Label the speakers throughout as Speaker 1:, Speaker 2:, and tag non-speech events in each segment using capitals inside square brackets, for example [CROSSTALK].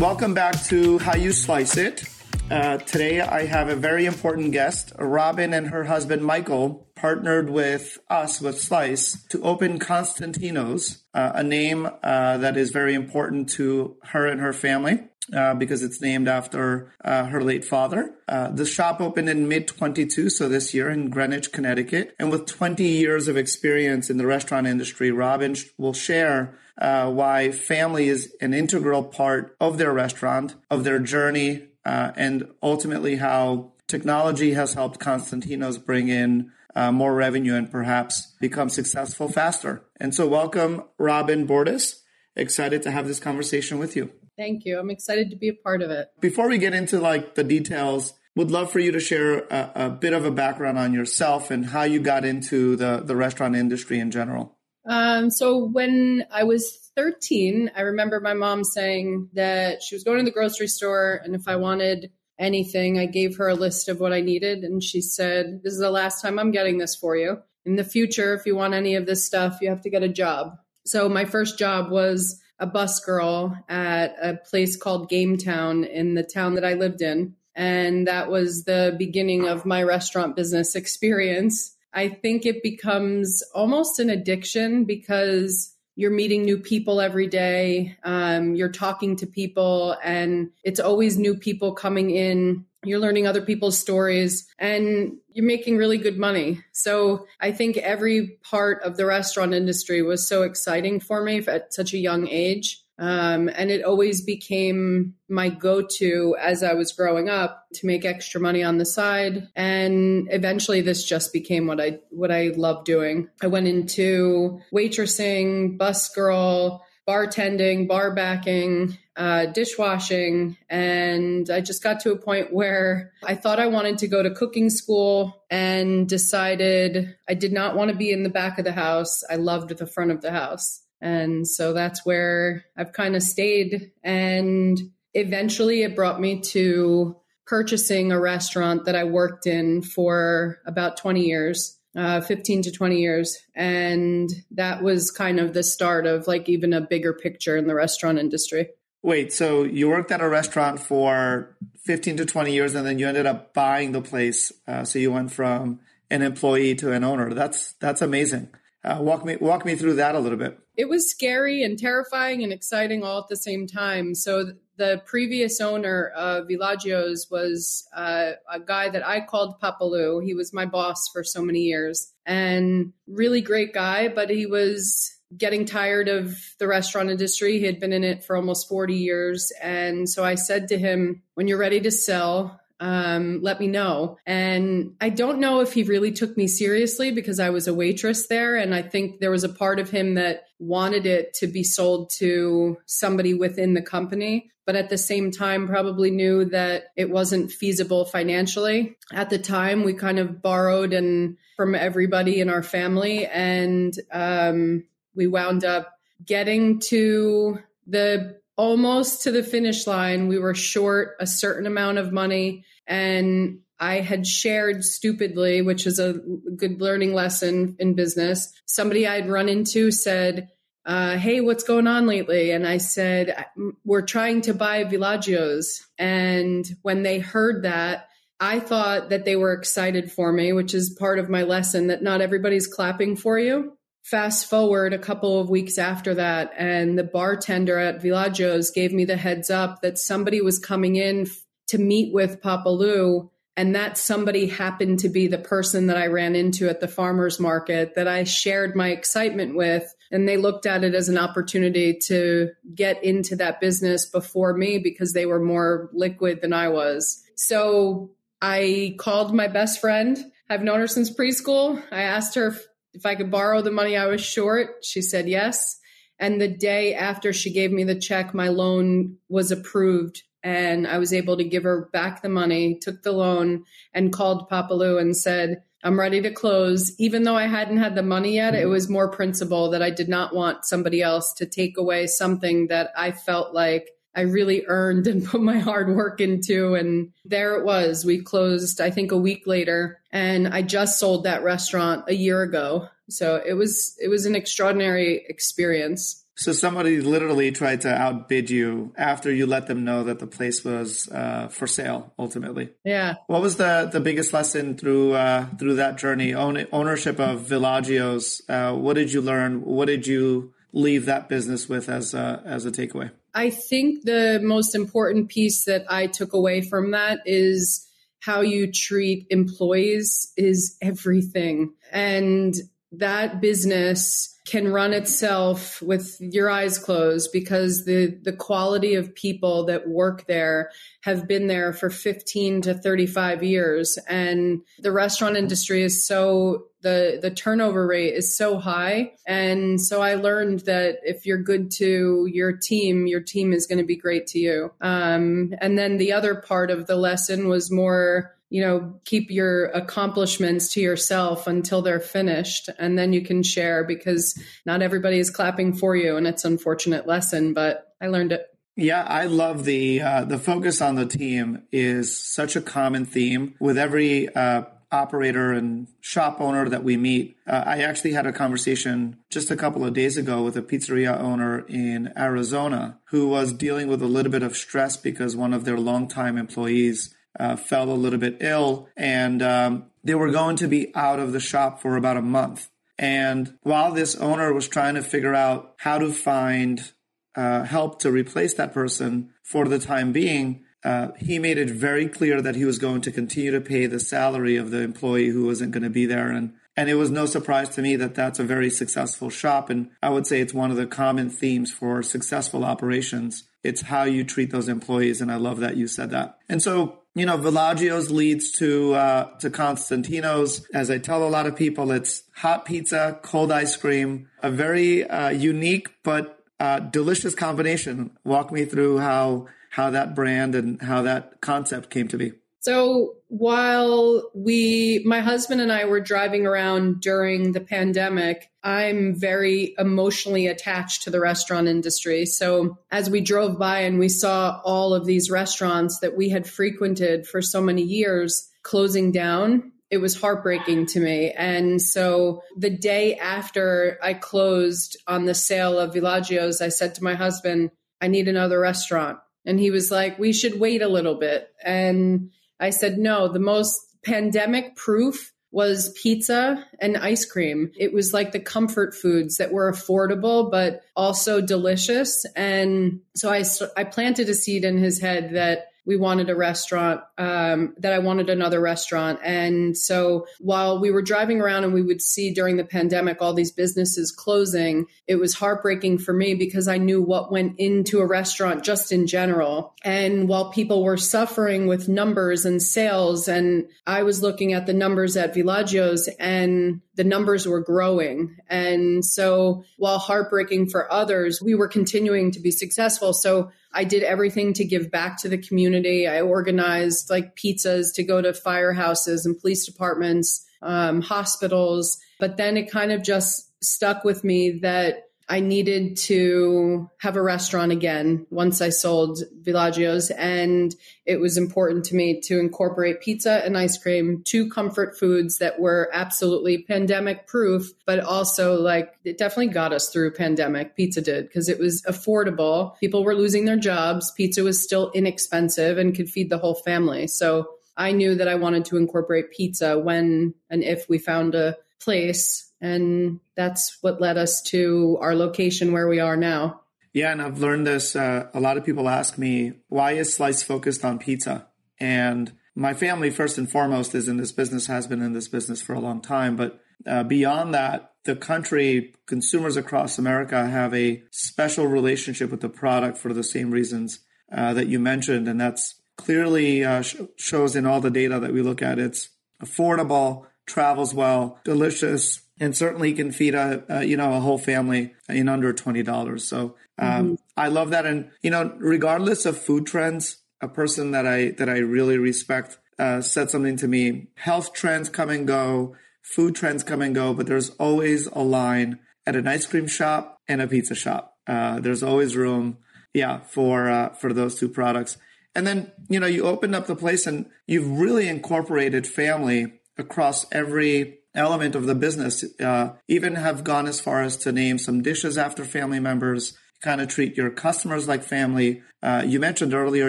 Speaker 1: Welcome back to How You Slice It. Uh, today I have a very important guest. Robyn and her husband Michael partnered with us with Slice to open Constantino's, uh, a name uh, that is very important to her and her family. Uh, because it's named after uh, her late father. Uh, the shop opened in mid 22, so this year in Greenwich, Connecticut. And with 20 years of experience in the restaurant industry, Robyn will share uh, why family is an integral part of their restaurant, of their journey, uh, and ultimately how technology has helped Constantino's bring in uh, more revenue and perhaps become successful faster. And so, welcome, Robyn Bordes. Excited to have this conversation with you.
Speaker 2: Thank you. I'm excited to be a part of it.
Speaker 1: Before we get into like the details, would love for you to share a, a bit of a background on yourself and how you got into the, the restaurant industry in general.
Speaker 2: Um, so when I was 13, I remember my mom saying that she was going to the grocery store and if I wanted anything, I gave her a list of what I needed. And she said, This is the last time I'm getting this for you. In the future, if you want any of this stuff, you have to get a job. So my first job was a bus girl at a place called Game Town in the town that I lived in. And that was the beginning of my restaurant business experience. I think it becomes almost an addiction because you're meeting new people every day. Um, you're talking to people, and it's always new people coming in you're learning other people's stories and you're making really good money. So I think every part of the restaurant industry was so exciting for me at such a young age. Um, and it always became my go-to as I was growing up to make extra money on the side. And eventually, this just became what I what I love doing. I went into waitressing, bus girl, bartending, bar backing, uh, dishwashing. And I just got to a point where I thought I wanted to go to cooking school and decided I did not want to be in the back of the house. I loved the front of the house. And so that's where I've kind of stayed. And eventually it brought me to purchasing a restaurant that I worked in for about 20 years uh, 15 to 20 years. And that was kind of the start of like even a bigger picture in the restaurant industry.
Speaker 1: Wait, so you worked at a restaurant for 15 to 20 years and then you ended up buying the place. Uh, so you went from an employee to an owner. That's, that's amazing. Uh, walk me, walk me through that a little bit.
Speaker 2: It was scary and terrifying and exciting all at the same time. So the previous owner of Villaggio's was uh, a guy that I called Papalou. He was my boss for so many years and really great guy, but he was getting tired of the restaurant industry. He had been in it for almost 40 years. And so I said to him, when you're ready to sell, um, let me know. And I don't know if he really took me seriously because I was a waitress there. And I think there was a part of him that wanted it to be sold to somebody within the company, but at the same time, probably knew that it wasn't feasible financially. At the time, we kind of borrowed and from everybody in our family. And um, we wound up getting to the almost to the finish line. We were short a certain amount of money and I had shared stupidly, which is a good learning lesson in business. Somebody I'd run into said, uh, Hey, what's going on lately? And I said, We're trying to buy Villaggio's. And when they heard that, I thought that they were excited for me, which is part of my lesson that not everybody's clapping for you. Fast forward a couple of weeks after that, and the bartender at Villaggio's gave me the heads up that somebody was coming in to meet with Papa Lou. And that somebody happened to be the person that I ran into at the farmer's market that I shared my excitement with. And they looked at it as an opportunity to get into that business before me because they were more liquid than I was. So I called my best friend. I've known her since preschool. I asked her if, I could borrow the money I was short. She said yes. And the day after she gave me the check, my loan was approved and I was able to give her back the money, took the loan, and called Papalou and said, I'm ready to close. Even though I hadn't had the money yet, it mm-hmm. was more principle that I did not want somebody else to take away something that I felt like I really earned and [LAUGHS] put my hard work into. And there it was. We closed, I think, a week later, and I just sold that restaurant a year ago. So it was it was an extraordinary experience.
Speaker 1: So somebody literally tried to outbid you after you let them know that the place was uh, for sale. Ultimately,
Speaker 2: yeah.
Speaker 1: What was the the biggest lesson through uh, through that journey? Own, ownership of Villaggio's. Uh, what did you learn? What did you leave that business with as a, as a takeaway?
Speaker 2: I think the most important piece that I took away from that is how you treat employees is everything. And that business can run itself with your eyes closed because the the quality of people that work there have been there for 15 to 35 years. And the restaurant industry is so the the turnover rate is so high. And so i learned that if you're good to your team your team is going to be great to you. Um, and then the other part of the lesson was more you know, keep your accomplishments to yourself until they're finished and then you can share because not everybody is clapping for you and it's unfortunate lesson, but I learned it.
Speaker 1: Yeah, I love the uh, the focus on the team is such a common theme with every uh, operator and shop owner that we meet. Uh, I actually had a conversation just a couple of days ago with a pizzeria owner in Arizona who was dealing with a little bit of stress because one of their longtime employees uh, fell a little bit ill and um, they were going to be out of the shop for about a month. And while this owner was trying to figure out how to find uh, help to replace that person for the time being, uh, he made it very clear that he was going to continue to pay the salary of the employee who wasn't going to be there. And and it was no surprise to me that that's a very successful shop. And I would say it's one of the common themes for successful operations. It's how you treat those employees. And I love that you said that. And so you know, Villaggio's leads to uh, to Constantino's. As I tell a lot of people, it's hot pizza, cold ice cream, a very uh, unique but uh, delicious combination. Walk me through how how that brand and how that concept came to be.
Speaker 2: So while we, my husband and I were driving around during the pandemic, I'm very emotionally attached to the restaurant industry. So as we drove by and we saw all of these restaurants that we had frequented for so many years closing down, it was heartbreaking to me. And so the day after I closed on the sale of Villaggio's, I said to my husband, I need another restaurant. And he was like, we should wait a little bit. And I said, no, the most pandemic proof was pizza and ice cream. It was like the comfort foods that were affordable, but also delicious. And so I, I planted a seed in his head that we wanted a restaurant, um, that I wanted another restaurant. And so while we were driving around and we would see during the pandemic all these businesses closing, it was heartbreaking for me because I knew what went into a restaurant just in general. And while people were suffering with numbers and sales, and I was looking at the numbers at Villaggio's and the numbers were growing. And so while heartbreaking for others, we were continuing to be successful. So I did everything to give back to the community. I organized like pizzas to go to firehouses and police departments, um, hospitals. But then it kind of just stuck with me that I needed to have a restaurant again once I sold Villaggio's. And it was important to me to incorporate pizza and ice cream, two comfort foods that were absolutely pandemic proof, but also like it definitely got us through pandemic. Pizza did because it was affordable. People were losing their jobs. Pizza was still inexpensive and could feed the whole family. So I knew that I wanted to incorporate pizza when and if we found a place and that's what led us to our location where we are now.
Speaker 1: Yeah, and I've learned this. Uh, a lot of people ask me, why is Slice focused on pizza? And my family, first and foremost, is in this business, has been in this business for a long time. But uh, beyond that, the country, consumers across America have a special relationship with the product for the same reasons uh, that you mentioned. And that's clearly uh, sh- shows in all the data that we look at. It's affordable, travels well, delicious, and certainly can feed a, a, you know a whole family in under twenty dollars. So um, mm-hmm. I love that, and you know, regardless of food trends, a person that I that I really respect uh, said something to me: health trends come and go, food trends come and go, but there's always a line at an ice cream shop and a pizza shop. Uh, there's always room, yeah, for uh, for those two products. And then you know you opened up the place and you've really incorporated family across every element of the business. Uh, even have gone as far as to name some dishes after family members. Kind of treat your customers like family. Uh, you mentioned earlier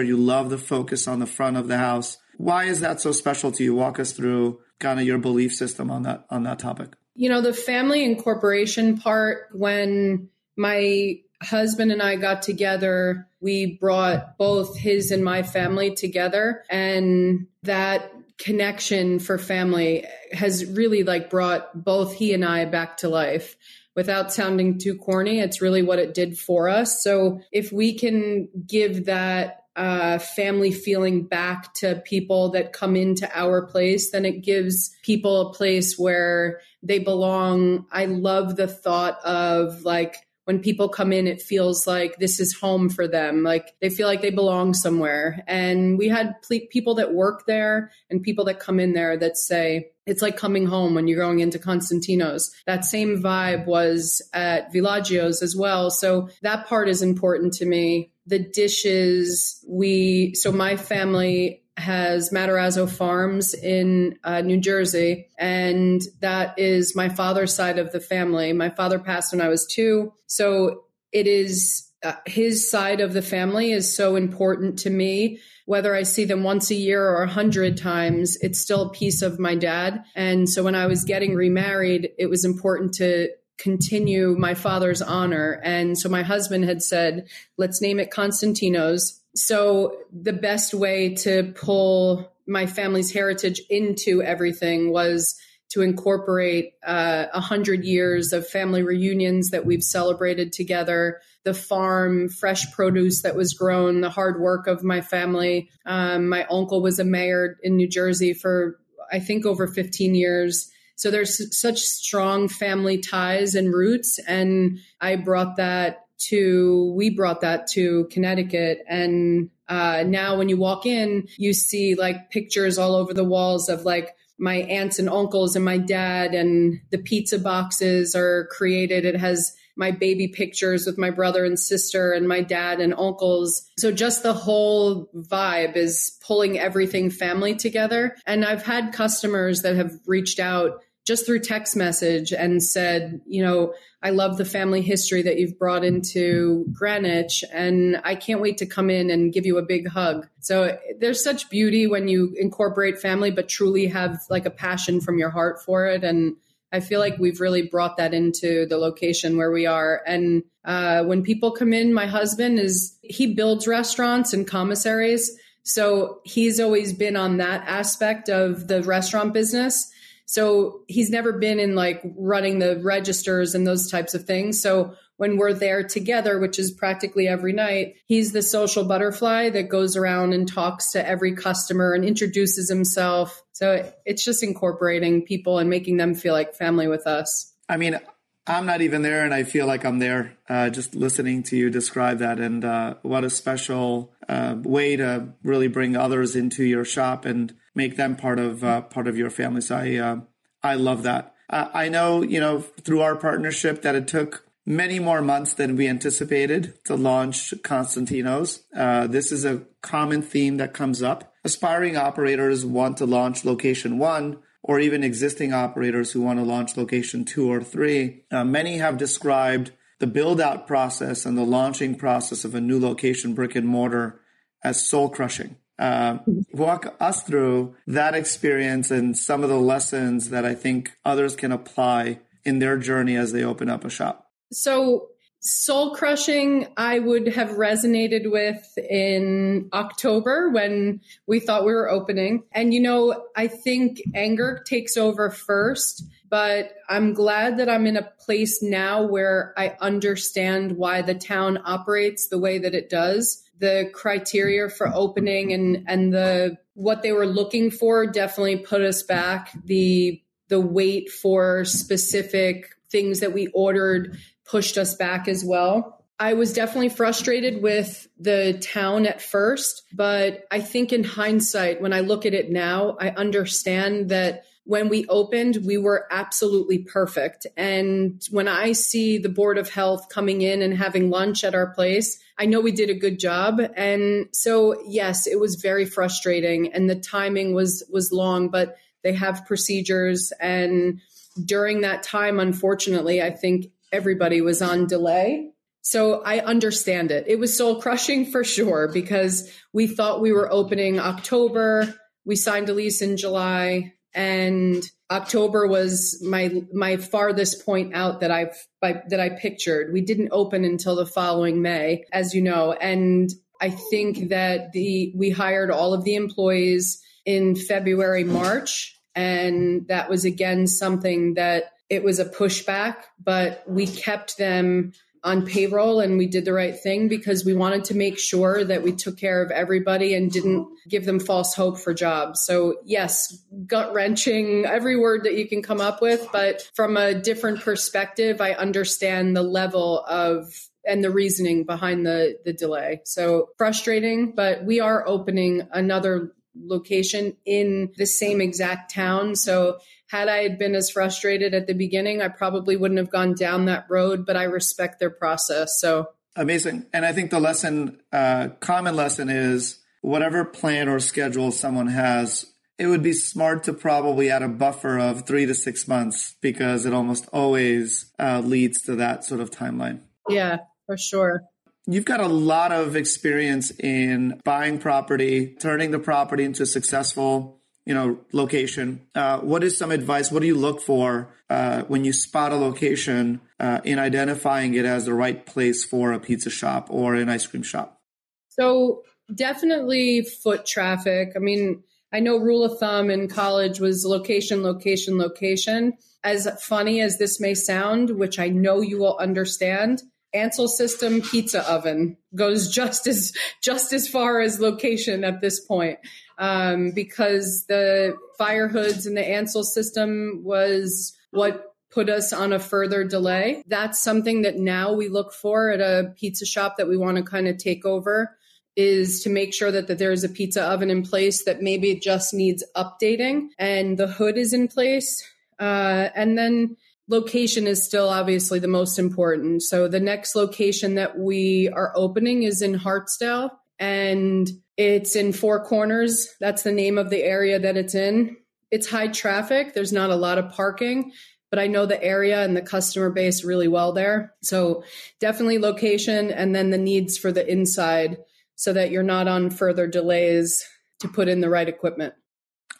Speaker 1: you love the focus on the front of the house. Why is that so special to you? Walk us through kind of your belief system on that on that topic.
Speaker 2: You know, the family incorporation part when my husband and I got together, we brought both his and my family together and that connection for family has really like brought both he and I back to life. Without sounding too corny, it's really what it did for us. So if we can give that uh, family feeling back to people that come into our place, then it gives people a place where they belong. I love the thought of like when people come in, it feels like this is home for them. Like they feel like they belong somewhere. And we had ple- people that work there and people that come in there that say, it's like coming home when you're going into Constantino's. That same vibe was at Villaggio's as well. So that part is important to me. The dishes, we, so my family has Matarazzo Farms in uh, New Jersey, and that is my father's side of the family. My father passed when I was two, so it is uh, his side of the family is so important to me. Whether I see them once a year or a hundred times, it's still a piece of my dad. And so when I was getting remarried, it was important to continue my father's honor. And so my husband had said, let's name it Constantino's so the best way to pull my family's heritage into everything was to incorporate uh, a uh, hundred years of family reunions that we've celebrated together, the farm, fresh produce that was grown, the hard work of my family. Um, my uncle was a mayor in New Jersey for I think over 15 years. So there's such strong family ties and roots, and I brought that to we brought that to Connecticut and uh, now when you walk in you see like pictures all over the walls of like my aunts and uncles and my dad and the pizza boxes are created it has my baby pictures with my brother and sister and my dad and uncles. So just the whole vibe is pulling everything family together. And I've had customers that have reached out just through text message and said, you know, I love the family history that you've brought into Greenwich, and I can't wait to come in and give you a big hug. So there's such beauty when you incorporate family, but truly have like a passion from your heart for it. And I feel like we've really brought that into the location where we are. And uh, when people come in, my husband is, he builds restaurants and commissaries. So he's always been on that aspect of the restaurant business. So he's never been in like running the registers and those types of things. So when we're there together, which is practically every night, he's the social butterfly that goes around and talks to every customer and introduces himself. So it's just incorporating people and making them feel like family with us.
Speaker 1: I mean, I'm not even there, and I feel like I'm there uh, just listening to you describe that. And uh, what a special uh, way to really bring others into your shop and make them part of uh, part of your family. So I uh, I love that. Uh, I know you know through our partnership that it took many more months than we anticipated to launch Constantino's. Uh, this is a common theme that comes up. Aspiring operators want to launch location one, or even existing operators who want to launch location two or three. Uh, many have described the build out process and the launching process of a new location brick and mortar as soul crushing. Uh, walk us through that experience and some of the lessons that I think others can apply in their journey as they open up a shop.
Speaker 2: So, soul crushing, I would have resonated with in October when we thought we were opening. And, you know, I think anger takes over first but I'm glad that I'm in a place now where I understand why the town operates the way that it does the criteria for opening and and the what they were looking for definitely put us back. The the wait for specific things that we ordered pushed us back as well. I was definitely frustrated with the town at first, but I think in hindsight, when I look at it now, I understand that when we opened, we were absolutely perfect. And when I see the Board of Health coming in and having lunch at our place, I know we did a good job. And so, yes, it was very frustrating and the timing was, was long, but they have procedures and during that time, unfortunately, I think everybody was on delay. So I understand it. It was soul crushing for sure because we thought we were opening October. We signed a lease in July and October was my my farthest point out that I've by, that I pictured. We didn't open until the following May, as you know, and I think that the we hired all of the employees in February, March, and that was again something that it was a pushback, but we kept them on payroll and we did the right thing because we wanted to make sure that we took care of everybody and didn't give them false hope for jobs. So, yes, gut wrenching, every word that you can come up with, but from a different perspective, I understand the level of and the reasoning behind the the delay. So frustrating, but we are opening another location in the same exact town. So had I had been as frustrated at the beginning, I probably wouldn't have gone down that road, but I respect their process. So
Speaker 1: amazing. And I think the lesson, uh, common lesson is whatever plan or schedule someone has, it would be smart to probably add a buffer of three to six months because it almost always uh, leads to that sort of timeline.
Speaker 2: Yeah, for sure.
Speaker 1: You've got a lot of experience in buying property, turning the property into successful, you know, location. Uh, what is some advice? What do you look for uh, when you spot a location uh, in identifying it as the right place for a pizza shop or an ice cream shop?
Speaker 2: So definitely foot traffic. I mean, I know rule of thumb in college was location, location, location. As funny as this may sound, which I know you will understand, Ansul system pizza oven goes [LAUGHS] just as just as far as location at this point um, because the fire hoods and the Ansul system was what put us on a further delay. That's something that now we look for at a pizza shop that we want to kind of take over is to make sure that, that there's a pizza oven in place that maybe just needs updating and the hood is in place. Uh, and then location is still obviously the most important. So the next location that we are opening is in Hartsdale and it's in Four Corners. That's the name of the area that it's in. It's high traffic. There's not a lot of parking, but I know the area and the customer base really well there. So definitely location and then the needs for the inside so that you're not on further delays to put in the right equipment.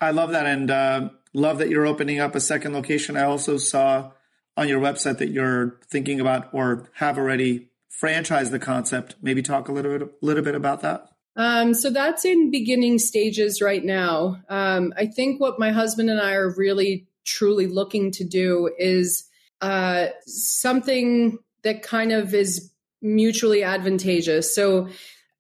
Speaker 1: I love that. And, uh love that you're opening up a second location. I also saw on your website that you're thinking about or have already franchised the concept. Maybe talk a little bit, little bit about that.
Speaker 2: Um, so that's in beginning stages right now. Um, I think what my husband and I are really truly looking to do is uh, something that kind of is mutually advantageous. So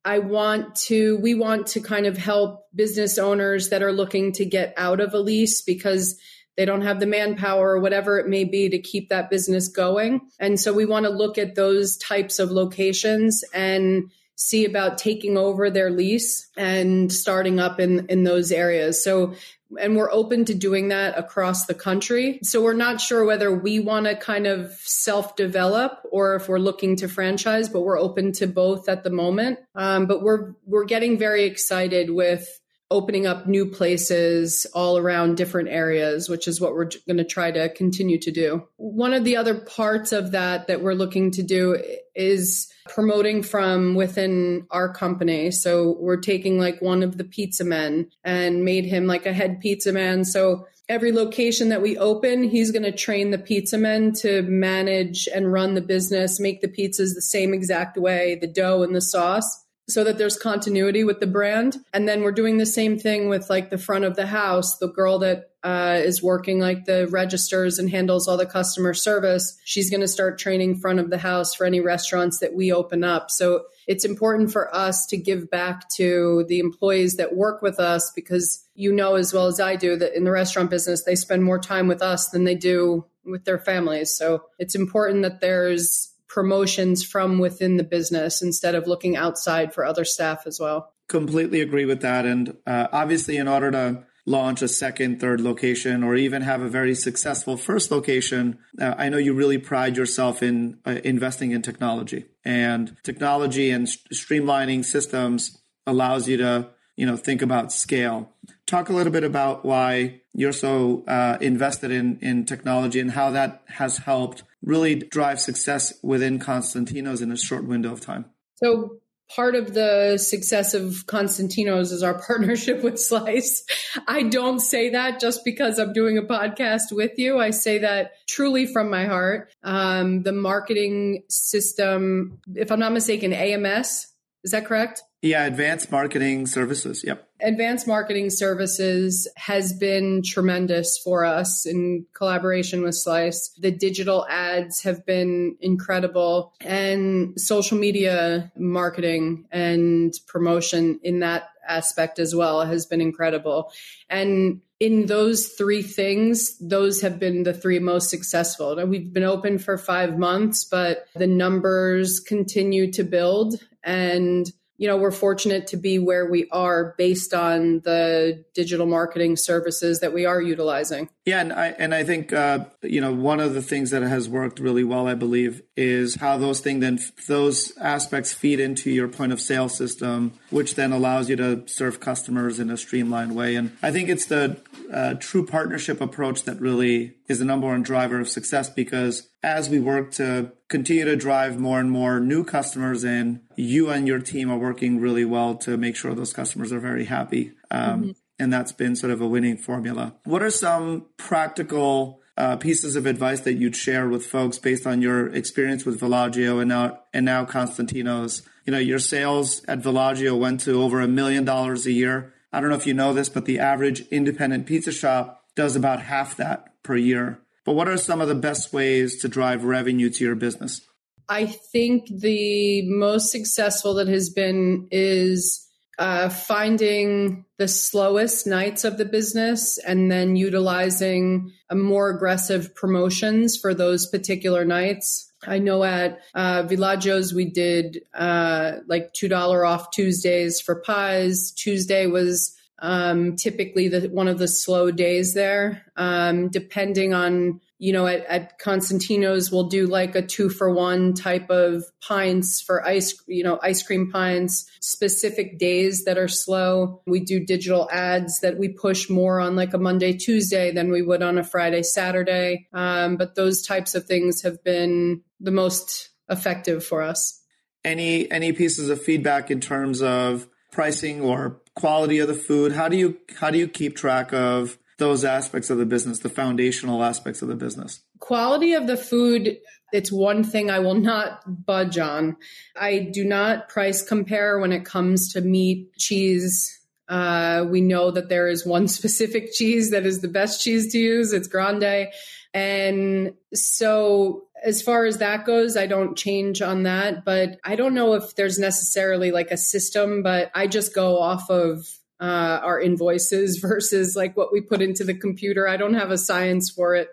Speaker 2: I want to, we want to kind of help business owners that are looking to get out of a lease because they don't have the manpower or whatever it may be to keep that business going. And so we want to look at those types of locations and see about taking over their lease and starting up in in those areas. So and we're open to doing that across the country. So we're not sure whether we want to kind of self develop or if we're looking to franchise, but we're open to both at the moment. Um, but we're we're getting very excited with opening up new places all around different areas, which is what we're going to try to continue to do. One of the other parts of that that we're looking to do is promoting from within our company. So we're taking like one of the pizza men and made him like a head pizza man. So every location that we open, he's going to train the pizza men to manage and run the business, make the pizzas the same exact way, the dough and the sauce so that there's continuity with the brand. And then we're doing the same thing with like the front of the house. The girl that uh, is working like the registers and handles all the customer service, she's going to start training front of the house for any restaurants that we open up. So it's important for us to give back to the employees that work with us because you know as well as I do that in the restaurant business, they spend more time with us than they do with their families. So it's important that there's promotions from within the business instead of looking outside for other staff as well.
Speaker 1: Completely agree with that. And uh, obviously, in order to launch a second, third location, or even have a very successful first location, uh, I know you really pride yourself in uh, investing in technology. And technology and st- streamlining systems allows you to, you know, think about scale talk a little bit about why you're so uh, invested in in technology and how that has helped really drive success within Constantino's in a short window of time.
Speaker 2: So part of the success of Constantino's is our [LAUGHS] partnership with Slice. I don't say that just because I'm doing a podcast with you. I say that truly from my heart. Um, the marketing system, if I'm not mistaken, AMS, is that correct?
Speaker 1: Yeah, advanced marketing services. Yep.
Speaker 2: Advanced marketing services has been tremendous for us in collaboration with Slice. The digital ads have been incredible and social media marketing and promotion in that aspect as well has been incredible. And in those three things, those have been the three most successful. We've been open for five months, but the numbers continue to build and you know, we're fortunate to be where we are based on the digital marketing services that we are utilizing.
Speaker 1: Yeah, and I and I think uh, you know one of the things that has worked really well, I believe, is how those things then those aspects feed into your point of sale system, which then allows you to serve customers in a streamlined way. And I think it's the uh, true partnership approach that really is the number one driver of success because as we work to continue to drive more and more new customers in, you and your team are working really well to make sure those customers are very happy. Um, mm-hmm. And that's been sort of a winning formula. What are some practical uh, pieces of advice that you'd share with folks based on your experience with Villaggio and now and now Constantino's? You know, your sales at Villaggio went to over a million dollars a year. I don't know if you know this, but the average independent pizza shop does about half that per year. But what are some of the best ways to drive revenue to your business?
Speaker 2: I think the most successful that has been is uh, finding the slowest nights of the business and then utilizing a more aggressive promotions for those particular nights. I know at uh, Villaggio's we did uh, like two dollar off Tuesdays for pies. Tuesday was um, typically the one of the slow days there. Um, depending on you know at, at Constantino's we'll do like a two for one type of pints for ice you know ice cream pints specific days that are slow. We do digital ads that we push more on like a Monday Tuesday than we would on a Friday Saturday. Um, but those types of things have been the most effective for us.
Speaker 1: Any any pieces of feedback in terms of pricing or quality of the food? How do you how do you keep track of those aspects of the business, the foundational aspects of the business?
Speaker 2: Quality of the food, it's one thing I will not budge on. I do not price compare when it comes to meat, cheese. Uh, we know that there is one [LAUGHS] specific cheese that is the best cheese to use. It's Grande. And so as far as that goes, I don't change on that, but I don't know if there's necessarily like a system, but I just go off of uh, our invoices [LAUGHS] versus like what we put into the computer. I don't have a science for it.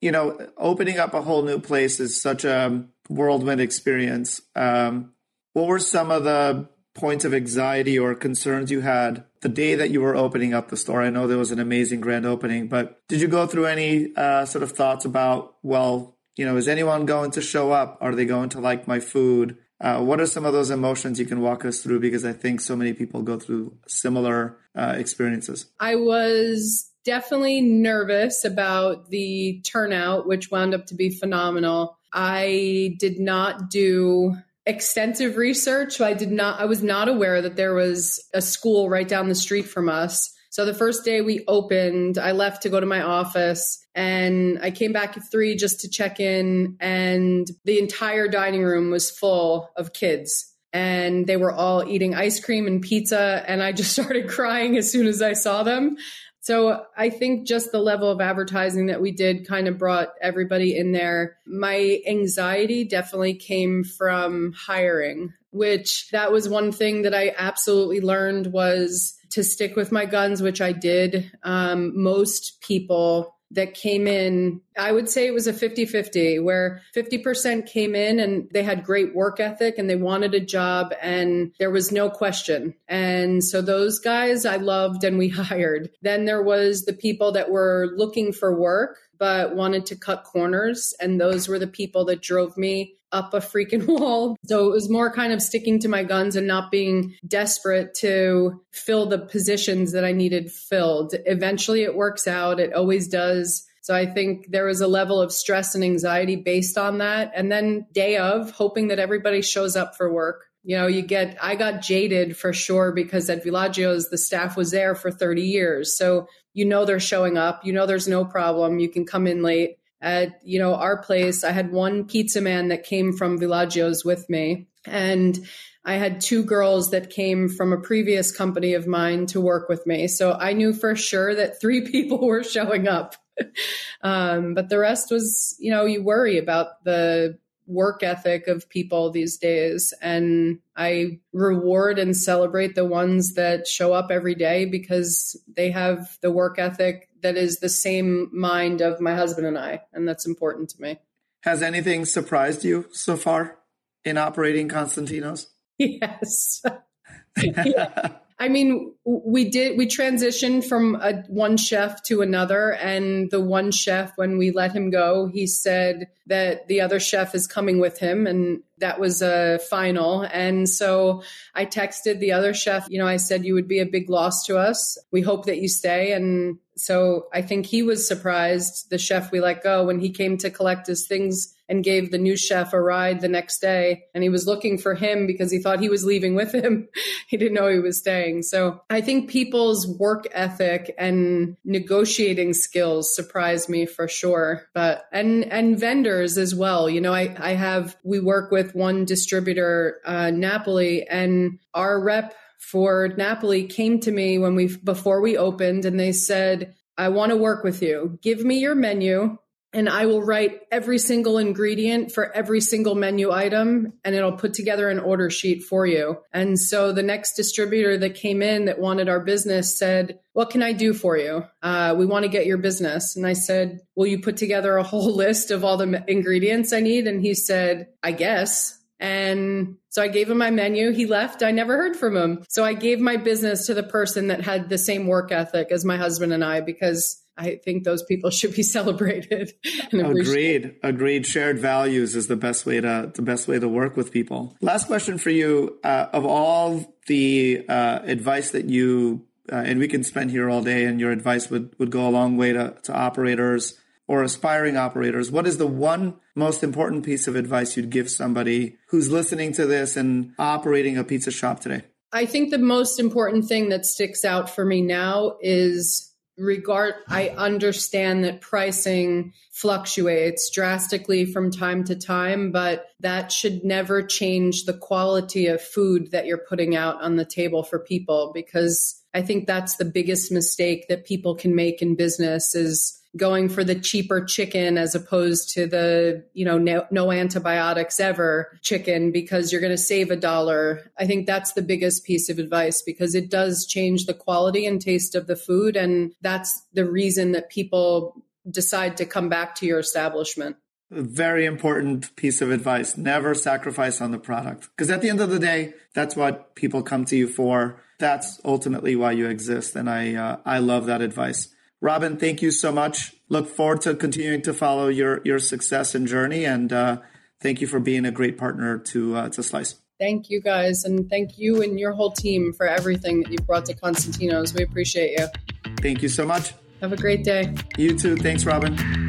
Speaker 1: You know, opening up a whole new place is such a whirlwind experience. Um, what were some of the points of anxiety or concerns you had the day that you were opening up the store? I know there was an amazing grand opening, but did you go through any uh, sort of thoughts about, well, you know, is anyone going to show up? Are they going to like my food? Uh, what are some of those emotions you can walk us through? Because I think so many people go through similar uh, experiences.
Speaker 2: I was definitely nervous about the turnout, which wound up to be phenomenal. I did not do extensive research. I did not, I was not aware that there was a school right down the street from us. So the first day we opened, I left to go to my office and I came back at three just to check in, and the entire dining room was full of kids. And they were all eating ice cream and pizza. And I just [LAUGHS] started crying as soon as I saw them. So I think just the level of advertising that we did kind of brought everybody in there. My anxiety definitely came from hiring, which that was one thing that I absolutely learned was to stick with my guns, which I did. Um, most people that came in, I would say it was a 50 50, where 50% came in and they had great work ethic and they wanted a job and there was no question. And so those guys I loved and we [LAUGHS] hired. Then there was the people that were looking for work but wanted to cut corners. And those were the people that drove me up a freaking [LAUGHS] wall. So it was more kind of sticking to my guns and not being desperate to fill the positions that I needed filled. Eventually it works out. It always does. So I think there was a level of stress and anxiety based on that. And then day of hoping that everybody shows up for work. You know, you get, I got jaded for sure because at Villaggio's, the staff was there for 30 years. So you know they're showing up. You know there's no problem. You can come in late at you know our place i had one pizza man that came from villaggio's with me and i had two girls that came from a previous company of mine to work with me so i knew for sure that three [LAUGHS] people were showing up [LAUGHS] um, but the rest was you know you worry about the work ethic of people these days. And I reward and celebrate the ones that show up every day because they have the work ethic that is the same mind of my husband and I. And that's important to me.
Speaker 1: Has anything surprised you so far in operating Constantino's? [LAUGHS]
Speaker 2: Yes. [LAUGHS] yeah. [LAUGHS] I mean, we did, we transitioned from a, one chef to another. And the one chef, when we let him go, he said that the other chef is coming with him. And that was a final. And so I texted the other chef, you know, I said, you would be a big loss to us. We hope that you stay. And so I think he was surprised, the chef we let go, when he came to collect his things and gave the new chef a ride the next day. And he was looking for him because he thought he was leaving with him. [LAUGHS] he didn't know he was staying. So I think people's work ethic and negotiating skills surprised me for sure. But, and, and vendors as well. You know, I, I have, we work with one distributor, uh, Napoli, and our rep for Napoli came to me when we before we opened and they said, I want to work with you. Give me your menu and I will write every single ingredient for every single menu item and it'll put together an order sheet for you. And so the next distributor that came in that wanted our business said, What can I do for you? Uh, we want to get your business. And I said, Will you put together a whole [LAUGHS] list of all the ingredients I need? And he said, I guess. And so I gave him my menu. He left. I never heard from him. So I gave my business to the person that had the same work ethic as my husband and I because I think those people should be [LAUGHS] celebrated.
Speaker 1: agreed. Agreed. Shared values is the best way to the best way to work with people. Last question for you: uh, of all the uh, advice that you uh, and we can spend here all day, and your advice would would go a long way to to operators or aspiring operators. What is the one most important piece of advice you'd give somebody who's listening to this and operating a pizza shop today?
Speaker 2: I think the most important thing that sticks out for me now is regard i understand that pricing fluctuates drastically from time to time but that should never change the quality of food that you're putting out on the table for people because i think that's the biggest mistake that people can make in business is going for the cheaper chicken as opposed to the, you know, no, no antibiotics ever chicken because you're going to save a dollar. I think that's the biggest piece of advice because it does change the quality and taste of the food. And that's the reason that people decide to come back to your establishment.
Speaker 1: A very important piece of advice. Never sacrifice on the product. Because at the end of the day, that's what people come to you for. That's ultimately why you exist. And I, uh, I love that advice. Robyn, thank you so much. Look forward to continuing to follow your your success and journey, and uh, thank you for being a great partner to uh, to Slice.
Speaker 2: Thank you guys, and thank you and your whole team for everything that you've brought to Constantino's. We appreciate you.
Speaker 1: Thank you so much.
Speaker 2: Have a great day.
Speaker 1: You too. Thanks, Robyn.